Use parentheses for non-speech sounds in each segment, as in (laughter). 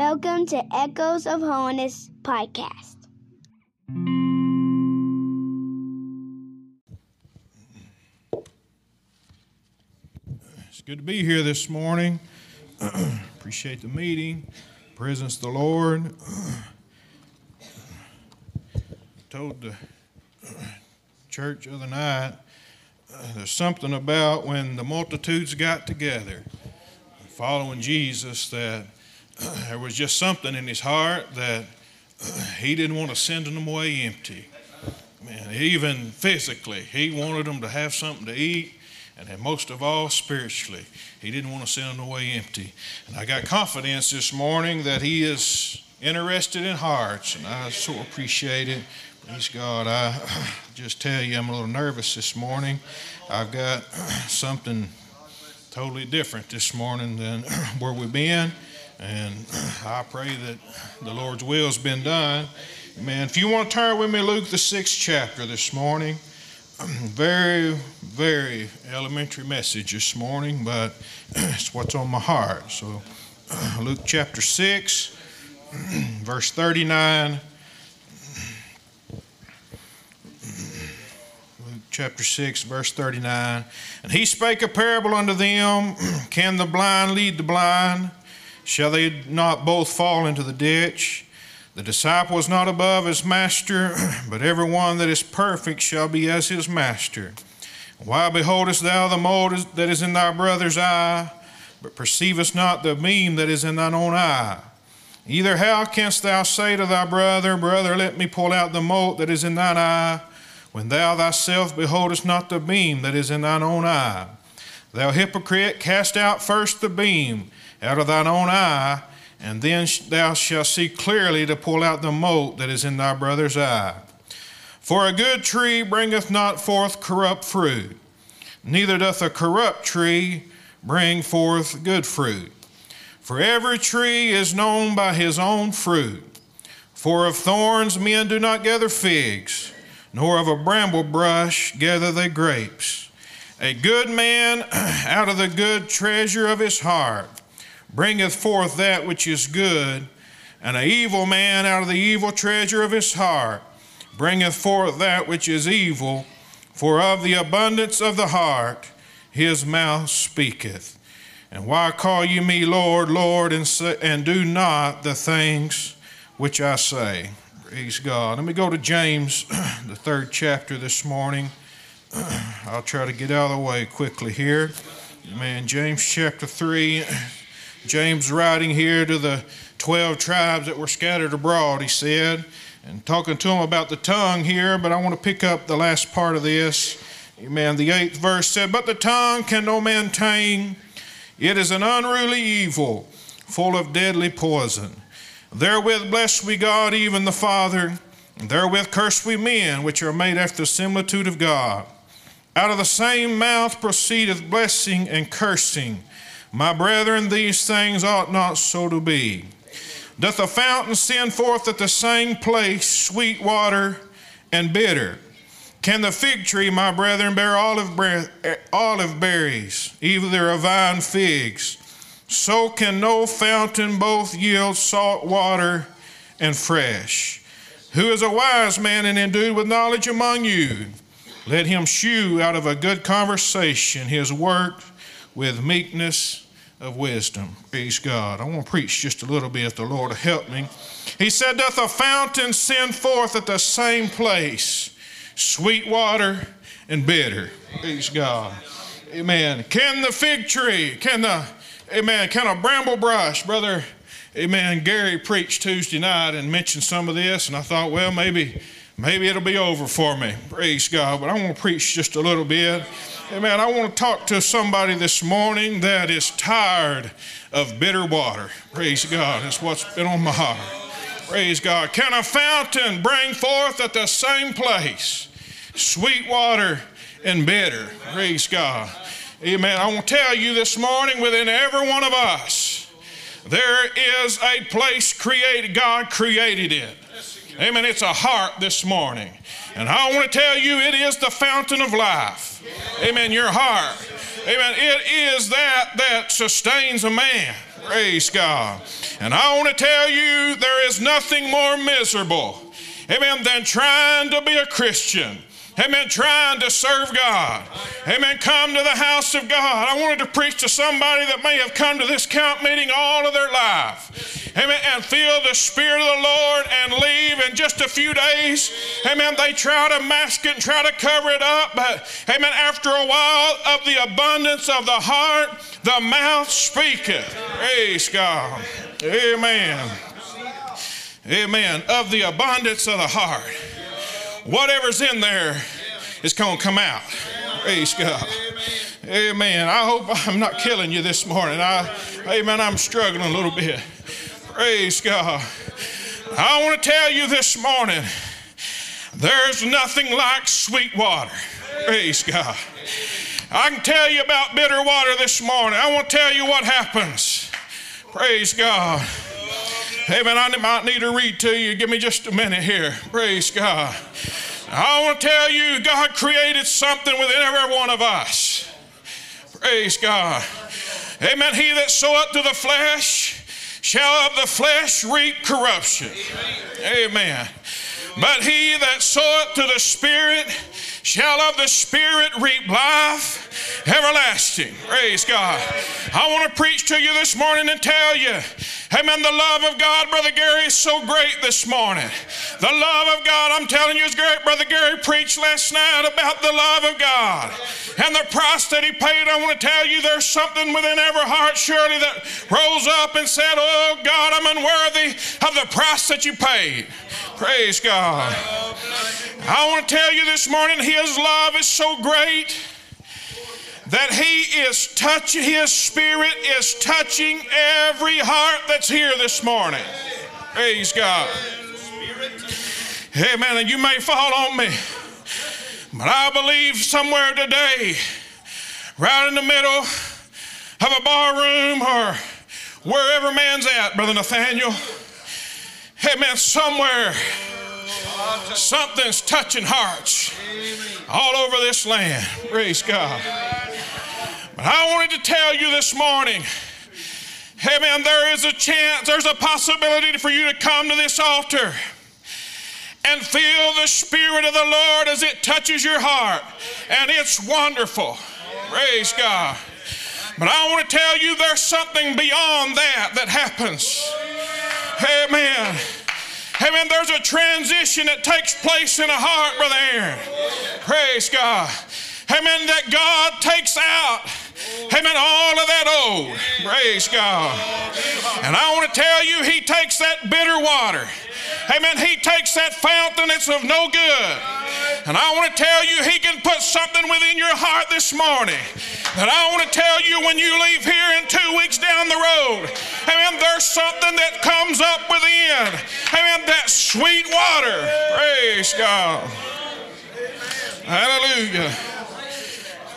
Welcome to Echoes of Holiness podcast. It's good to be here this morning. (clears throat) Appreciate the meeting. Presence of the Lord. (clears throat) Told the (clears throat) church the other night uh, there's something about when the multitudes got together following Jesus that (clears throat) there was just something in his heart that (clears throat) he didn't want to send them away empty. Man, even physically, he wanted them to have something to eat and most of all spiritually. He didn't want to send them away empty. And I got confidence this morning that He is interested in hearts, and I so appreciate it. Praise God. I (clears throat) just tell you, I'm a little nervous this morning. I've got something totally different this morning than where we've been, and (clears throat) I pray that the Lord's will has been done. Man, if you want to turn with me, Luke, the sixth chapter this morning (clears throat) very, very elementary message this morning, but (clears throat) it's what's on my heart. So, Luke chapter 6, verse 39. Luke chapter 6, verse 39. And he spake a parable unto them Can the blind lead the blind? Shall they not both fall into the ditch? The disciple is not above his master, (clears throat) but every one that is perfect shall be as his master. Why beholdest thou the mote that is in thy brother's eye, but perceivest not the beam that is in thine own eye? Either how canst thou say to thy brother, Brother, let me pull out the mote that is in thine eye, when thou thyself beholdest not the beam that is in thine own eye? Thou hypocrite, cast out first the beam out of thine own eye and then thou shalt see clearly to pull out the mote that is in thy brother's eye. For a good tree bringeth not forth corrupt fruit, neither doth a corrupt tree bring forth good fruit. For every tree is known by his own fruit. For of thorns men do not gather figs, nor of a bramble bush gather they grapes. A good man (clears throat) out of the good treasure of his heart bringeth forth that which is good, and an evil man out of the evil treasure of his heart bringeth forth that which is evil, for of the abundance of the heart his mouth speaketh. And why call you me Lord, Lord, and, say, and do not the things which I say? Praise God. Let me go to James, (clears throat) the third chapter this morning. (clears throat) I'll try to get out of the way quickly here. Man, James chapter 3. (clears throat) James writing here to the 12 tribes that were scattered abroad, he said, and talking to them about the tongue here, but I want to pick up the last part of this. Amen. The eighth verse said, But the tongue can no man tame. It is an unruly evil, full of deadly poison. Therewith bless we God, even the Father, and therewith curse we men, which are made after the similitude of God. Out of the same mouth proceedeth blessing and cursing. My brethren, these things ought not so to be. Doth a fountain send forth at the same place sweet water and bitter? Can the fig tree, my brethren, bear olive, eh, olive berries, either a vine figs? So can no fountain both yield salt water and fresh. Who is a wise man and endued with knowledge among you? Let him shew out of a good conversation his work with meekness of wisdom. Praise God. I want to preach just a little bit. If the Lord will help me. He said, Doth a fountain send forth at the same place sweet water and bitter? Praise God. Amen. Can the fig tree, can the, amen, can a bramble brush, brother, amen, Gary preached Tuesday night and mentioned some of this, and I thought, well, maybe, maybe it'll be over for me. Praise God. But I want to preach just a little bit. Amen. I want to talk to somebody this morning that is tired of bitter water. Praise God. That's what's been on my heart. Praise God. Can a fountain bring forth at the same place sweet water and bitter? Praise God. Amen. I want to tell you this morning within every one of us, there is a place created. God created it. Amen. It's a heart this morning. And I want to tell you, it is the fountain of life. Amen. Your heart. Amen. It is that that sustains a man. Praise God. And I want to tell you, there is nothing more miserable, amen, than trying to be a Christian. Amen. Trying to serve God. Amen. Come to the house of God. I wanted to preach to somebody that may have come to this camp meeting all of their life. Amen. And feel the Spirit of the Lord and leave in just a few days. Amen. They try to mask it and try to cover it up. But, amen, after a while of the abundance of the heart, the mouth speaketh. Praise God. Amen. Amen. Of the abundance of the heart whatever's in there is going to come out. Praise God. Amen. I hope I'm not killing you this morning. I, amen. I'm struggling a little bit. Praise God. I want to tell you this morning there's nothing like sweet water. Praise God. I can tell you about bitter water this morning. I want to tell you what happens. Praise God. Amen. I might need to read to you. Give me just a minute here. Praise God. I want to tell you, God created something within every one of us. Praise God. Amen. He that soweth to the flesh shall of the flesh reap corruption. Amen. But he that soweth to the Spirit shall of the Spirit reap life everlasting. Praise God. I want to preach to you this morning and tell you, amen, the love of God, Brother Gary, is so great this morning. The love of God, I'm telling you, is great. Brother Gary preached last night about the love of God and the price that he paid. I want to tell you, there's something within every heart, surely, that rose up and said, Oh God, I'm unworthy of the price that you paid. Praise God. I want to tell you this morning, His love is so great that He is touching, His Spirit is touching every heart that's here this morning. Praise God. Amen. And you may fall on me, but I believe somewhere today, right in the middle of a bar room or wherever man's at, Brother Nathaniel, amen, somewhere something's touching hearts all over this land. Praise God. But I wanted to tell you this morning, Hey amen, there is a chance, there's a possibility for you to come to this altar and feel the Spirit of the Lord as it touches your heart. And it's wonderful. Praise God. But I want to tell you there's something beyond that that happens. Amen. Amen. There's a transition that takes place in a heart, Brother Aaron. Praise God. Amen. That God takes out. Amen. All of that old. Praise God. And I want to tell you, He takes that bitter water. Amen. He takes that fountain that's of no good. And I want to tell you, He can put something within your heart this morning that I want to tell you when you leave here in two weeks down the road. Amen. There's something that comes up within. Amen. That sweet water. Praise God. Hallelujah.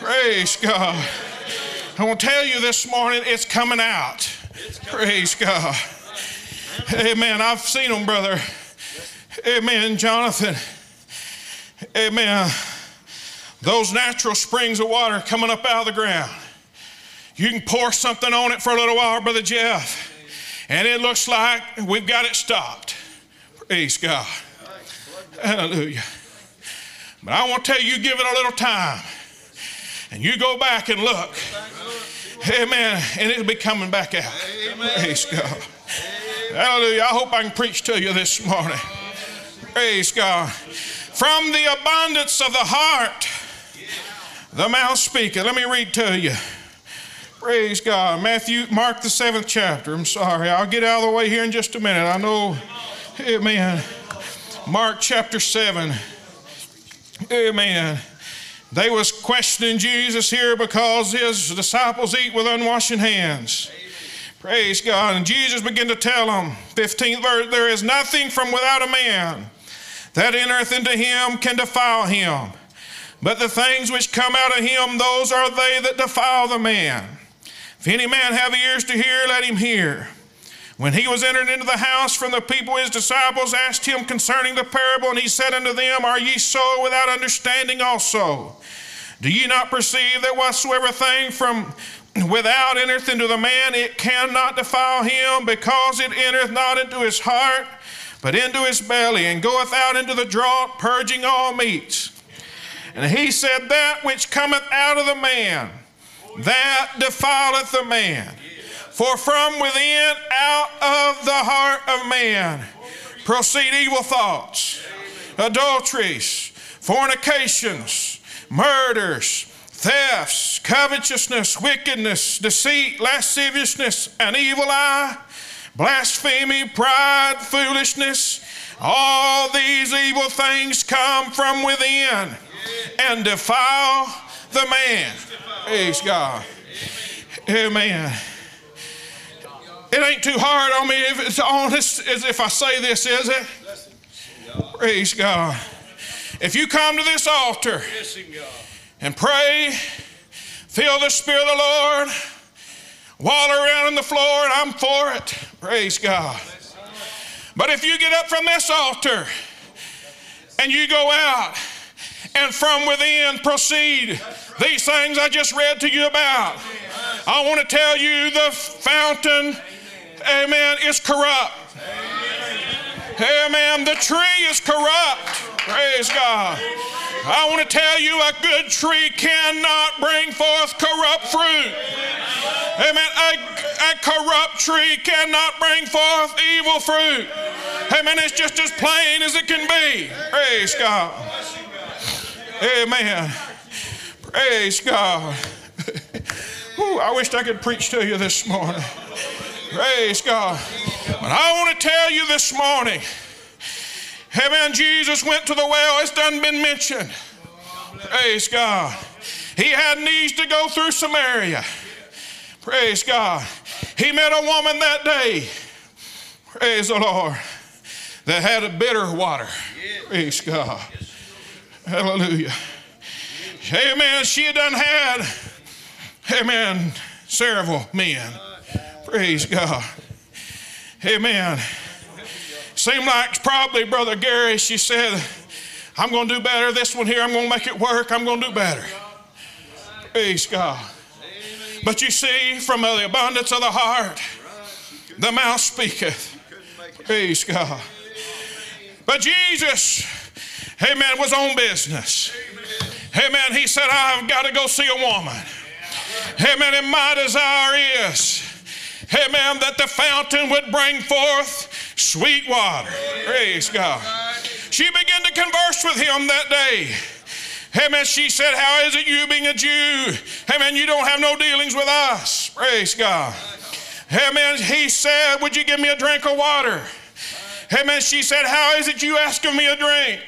Praise God. I want to tell you this morning, it's coming out. Praise God. Amen. I've seen them, brother. Amen, Jonathan. Amen. Those natural springs of water coming up out of the ground. You can pour something on it for a little while, Brother Jeff, and it looks like we've got it stopped. Praise God. Hallelujah. But I want to tell you, give it a little time, and you go back and look. Amen. And it'll be coming back out. Praise God. Hallelujah. I hope I can preach to you this morning. Praise God. From the abundance of the heart, the mouth speaketh. Let me read to you. Praise God. Matthew, Mark the seventh chapter. I'm sorry. I'll get out of the way here in just a minute. I know, amen. Mark chapter 7. Amen. They was questioning Jesus here because his disciples eat with unwashing hands. Praise God. And Jesus began to tell them, 15th verse, there is nothing from without a man that entereth into him can defile him. But the things which come out of him, those are they that defile the man. If any man have ears to hear, let him hear. When he was entered into the house from the people, his disciples asked him concerning the parable, and he said unto them, Are ye so without understanding also? Do ye not perceive that whatsoever thing from without entereth into the man, it cannot defile him, because it entereth not into his heart, but into his belly, and goeth out into the draught, purging all meats. And he said, That which cometh out of the man, that defileth the man. For from within, out of the heart of man, proceed evil thoughts, adulteries, fornications, murders, thefts, covetousness, wickedness, deceit, lasciviousness, an evil eye, blasphemy, pride, foolishness. All these evil things come from within and defile the man. Praise God. Amen. It ain't too hard on me if it's honest as if I say this, is it? Praise God. If you come to this altar and pray, feel the Spirit of the Lord, waller around on the floor, and I'm for it. Praise God. But if you get up from this altar and you go out and from within proceed these things I just read to you about, I want to tell you the fountain, amen, is corrupt. Amen. The tree is corrupt. Praise God. I want to tell you a good tree cannot bring forth corrupt fruit. Amen. A, a corrupt tree cannot bring forth evil fruit. Amen. It's just as plain as it can be. Praise God. Amen. Praise God. (laughs) Ooh, I wished I could preach to you this morning. Praise God. But I want to tell you this morning, amen, Jesus went to the well. It's done been mentioned. Praise God. He had needs to go through Samaria. Praise God. He met a woman that day. Praise the Lord. That had a bitter water. Praise God. Hallelujah. Amen. She had done had, amen, several men. Praise God. Amen. Seemed like probably Brother Gary, she said, I'm going to do better. This one here, I'm going to make it work. I'm going to do better. Praise God. But you see, from the abundance of the heart, the mouth speaketh. Praise God. But Jesus, amen, was on business. Amen. He said, I've got to go see a woman. Amen. And my desire is, amen, that the fountain would bring forth sweet water. Praise God. She began to converse with him that day. Amen. She said, How is it you being a Jew? Amen. You don't have no dealings with us. Praise God. Amen. He said, Would you give me a drink of water? Amen. She said, How is it you asking me a drink?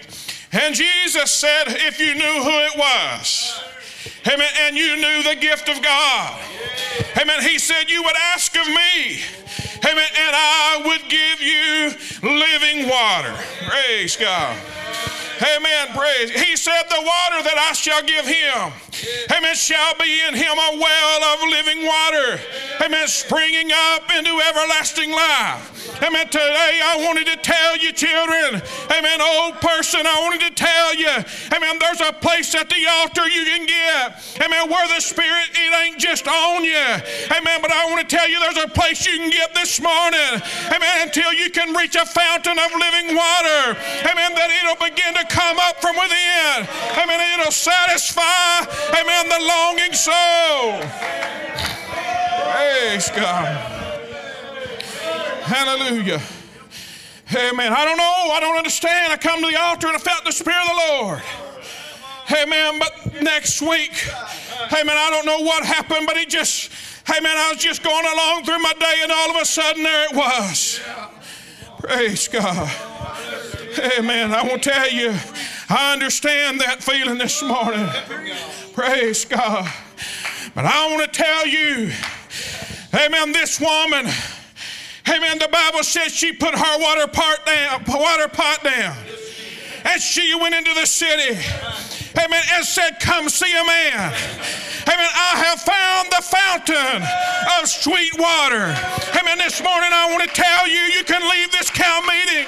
And Jesus said, If you knew who it was, Amen, and you knew the gift of God, Amen, He said, You would ask of me, Amen, and I would give you living water. Praise God. Amen. Praise. He said, The water that I shall give him, amen, shall be in him a well of living water, amen, springing up into everlasting life. Amen. Today I wanted to tell you, children, amen, old person, I wanted to tell you, amen, there's a place at the altar you can get, amen, where the Spirit, it ain't just on you, amen, but I want to tell you there's a place you can get this morning, amen, until you can reach a fountain of living water, amen, that it'll begin to come up from within, amen, it'll satisfy, amen, the longing soul. Praise God. Hallelujah. Amen. I don't know. I don't understand. I come to the altar and I felt the Spirit of the Lord. Amen. But next week, amen, I don't know what happened, but it just, amen, I was just going along through my day and all of a sudden there it was. Praise God. Amen. I want to tell you, I understand that feeling this morning. Praise God. But I want to tell you, amen, this woman, Amen. The Bible says she put her water pot down, water pot down. And she went into the city. Amen. And said, Come see a man. Amen. I have found the fountain of sweet water. Amen. This morning I want to tell you you can leave this camp meeting.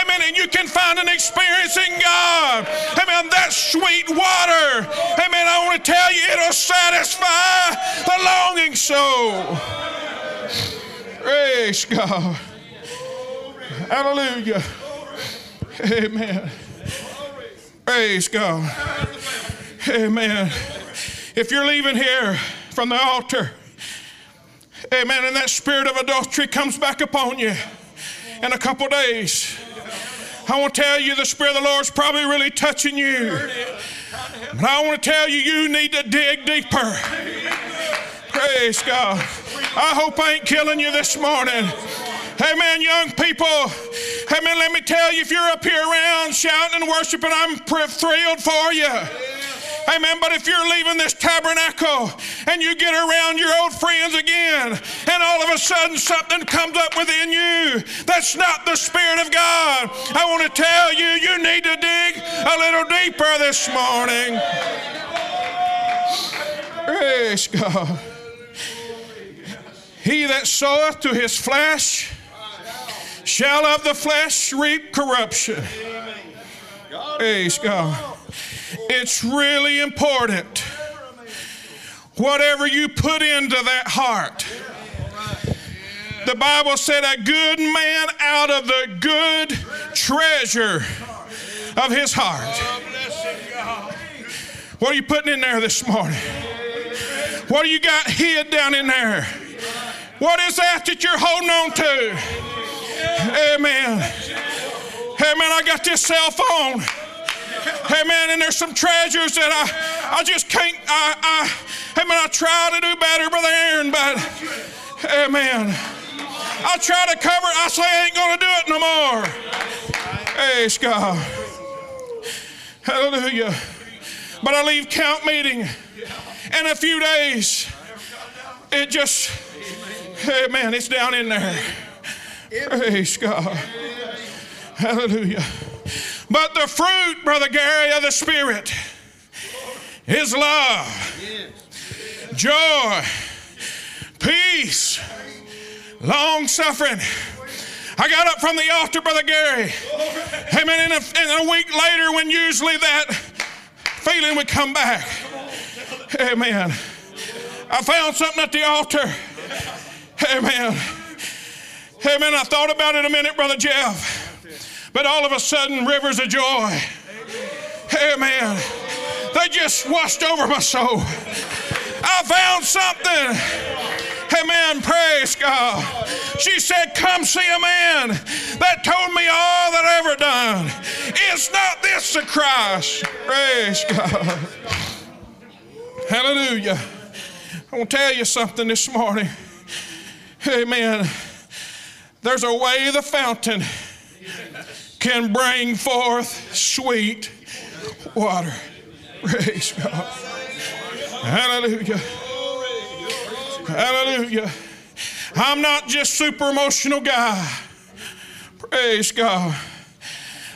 Amen. And you can find an experience in God. Amen. That sweet water. Amen. I want to tell you it'll satisfy the longing soul. Praise God. Hallelujah. Amen. Praise God. Amen. If you're leaving here from the altar, amen, and that spirit of adultery comes back upon you in a couple days, I want to tell you the Spirit of the Lord's probably really touching you. But I want to tell you, you need to dig deeper. Praise God. I hope I ain't killing you this morning. Amen, young people. Amen. Let me tell you, if you're up here around shouting and worshiping, I'm thrilled for you. Amen. But if you're leaving this tabernacle and you get around your old friends again, and all of a sudden something comes up within you that's not the Spirit of God, I want to tell you, you need to dig a little deeper this morning. Praise God. He that soweth to his flesh shall of the flesh reap corruption. Praise God. It's really important. Whatever you put into that heart. The Bible said, a good man out of the good treasure of his heart. What are you putting in there this morning? What do you got hid down in there? What is that that you're holding on to? Amen. Amen. I got this cell phone. Amen. And there's some treasures that I, I just can't. I, I, amen. I try to do better, Brother Aaron, but amen. I try to cover. I say I ain't going to do it no more. Praise God. Hallelujah. But I leave camp meeting in a few days. It just, amen, it's down in there. Praise God. Hallelujah. But the fruit, Brother Gary, of the Spirit is love, joy, peace, long suffering. I got up from the altar, Brother Gary. Amen. And a, and a week later, when usually that feeling would come back, Amen. I found something at the altar. Amen. Amen. I thought about it a minute, Brother Jeff. But all of a sudden, rivers of joy. Amen. They just washed over my soul. I found something. Hey Amen. Praise God. She said, Come see a man that told me all that I ever done. Is not this the Christ? Praise God. Hallelujah. I want to tell you something this morning. Hey Amen. There's a way the fountain can bring forth sweet water. Praise God. Hallelujah. Hallelujah. I'm not just super emotional guy. Praise God.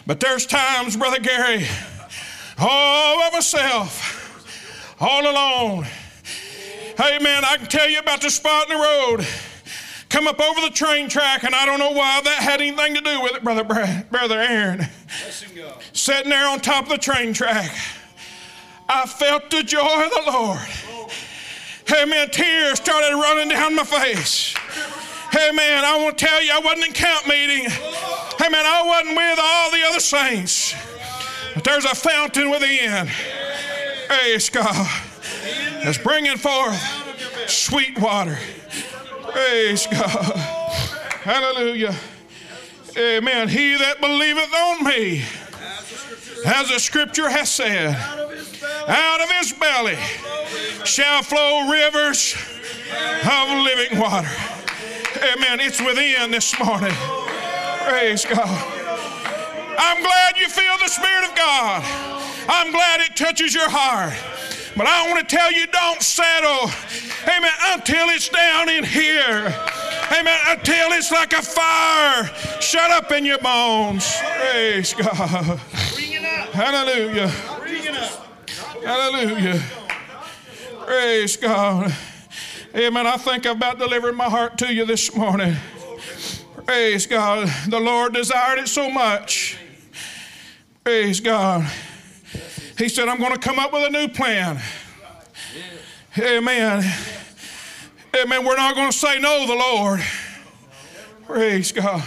But there's times, Brother Gary, all by myself, all alone. Hey man, I can tell you about the spot in the road come up over the train track, and I don't know why that had anything to do with it, Brother, Brother Aaron. Sitting there on top of the train track, I felt the joy of the Lord. Hey man, tears started running down my face. Hey man, I want to tell you, I wasn't in camp meeting. Hey man, I wasn't with all the other saints. But there's a fountain within. Praise God. That's bringing forth sweet water. Praise God. Hallelujah. Amen. He that believeth on me, as the scripture has said, out of his belly shall flow rivers of living water. Amen. It's within this morning. Praise God. I'm glad you feel the Spirit of God. I'm glad it touches your heart. But I want to tell you don't settle Amen. Until it's down in here. Amen. Until it's like a fire shut up in your bones. Praise God. Hallelujah. Hallelujah. Praise God. Amen. I think I've about delivered my heart to you this morning. Praise God. The Lord desired it so much. Praise God. He said, I'm going to come up with a new plan. Amen. Amen. We're not going to say no the Lord. Praise God.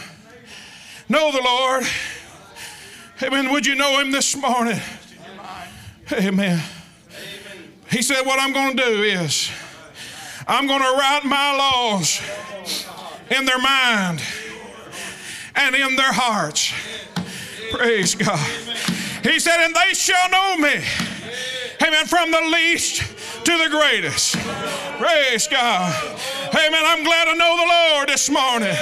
Know the Lord. Amen. Would you know him this morning? Amen. He said, What I'm going to do is, I'm going to write my laws in their mind and in their hearts. Praise God. He said, And they shall know me. Amen. From the least to the greatest. Praise God. Amen. I'm glad to know the Lord this morning.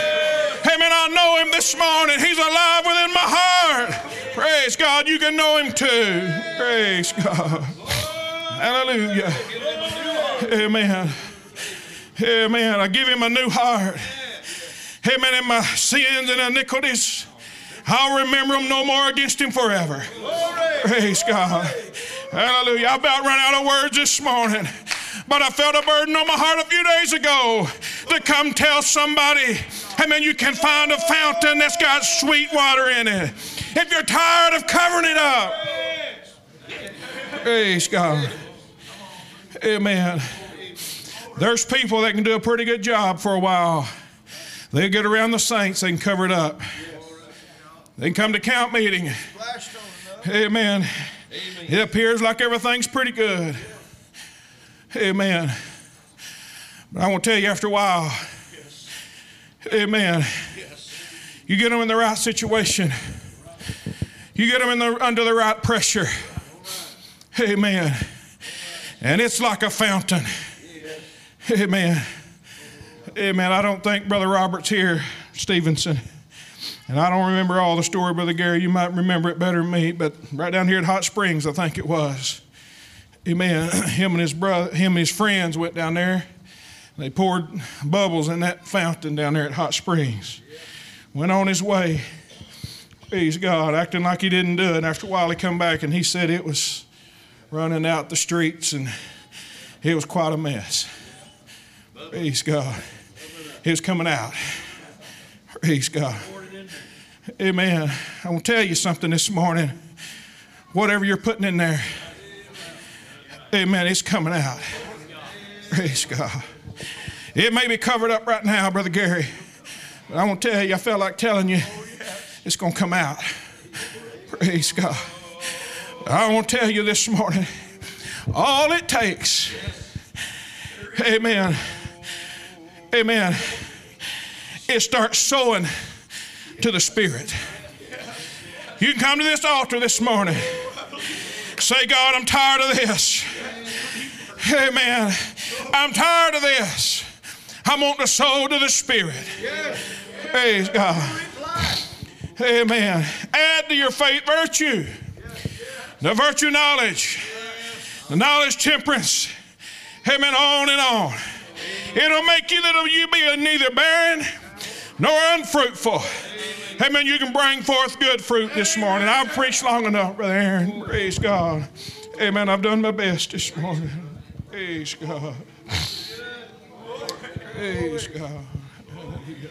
Amen. I know Him this morning. He's alive within my heart. Praise God. You can know Him too. Praise God. Hallelujah. Amen. Amen. I give Him a new heart. Amen. And my sins and iniquities, I'll remember them no more against Him forever. Praise God. Hallelujah. I about run out of words this morning. But I felt a burden on my heart a few days ago to come tell somebody, amen, you can find a fountain that's got sweet water in it. If you're tired of covering it up, praise God. Amen. There's people that can do a pretty good job for a while. They get around the saints, can cover it up. They can come to camp meeting. Amen. It appears like everything's pretty good. Amen. But I want to tell you after a while, amen, you get them in the right situation, you get them in the, under the right pressure, amen, and it's like a fountain. Amen. Amen. I don't think Brother Robert's here, Stevenson. And I don't remember all the story, Brother Gary. You might remember it better than me, but right down here at Hot Springs, I think it was. Amen. (clears throat) Him and his brother, him and his friends went down there. They poured bubbles in that fountain down there at Hot Springs. Went on his way. Praise God, acting like he didn't do it. And after a while, he come back and he said it was running out the streets and it was quite a mess. Praise God. It was coming out. Praise God. Amen. I want to tell you something this morning. Whatever you're putting in there, amen, it's coming out. Praise God. It may be covered up right now, Brother Gary, but I want to tell you, I felt like telling you, it's going to come out. Praise God. I want to tell you this morning, all it takes, amen, amen, is start sowing to the Spirit. You can come to this altar this morning. Say, God, I'm tired of this. Amen. I'm tired of this. I want to sow to the Spirit. Praise God. Amen. Add to your faith virtue. The virtue knowledge. The knowledge temperance. Amen. On and on. It'll make you that you be a neither barren nor unfruitful. Amen. You can bring forth good fruit this morning. I've preached long enough, Brother Aaron. Praise God. Amen. I've done my best this morning. Praise God. Praise God. Hallelujah.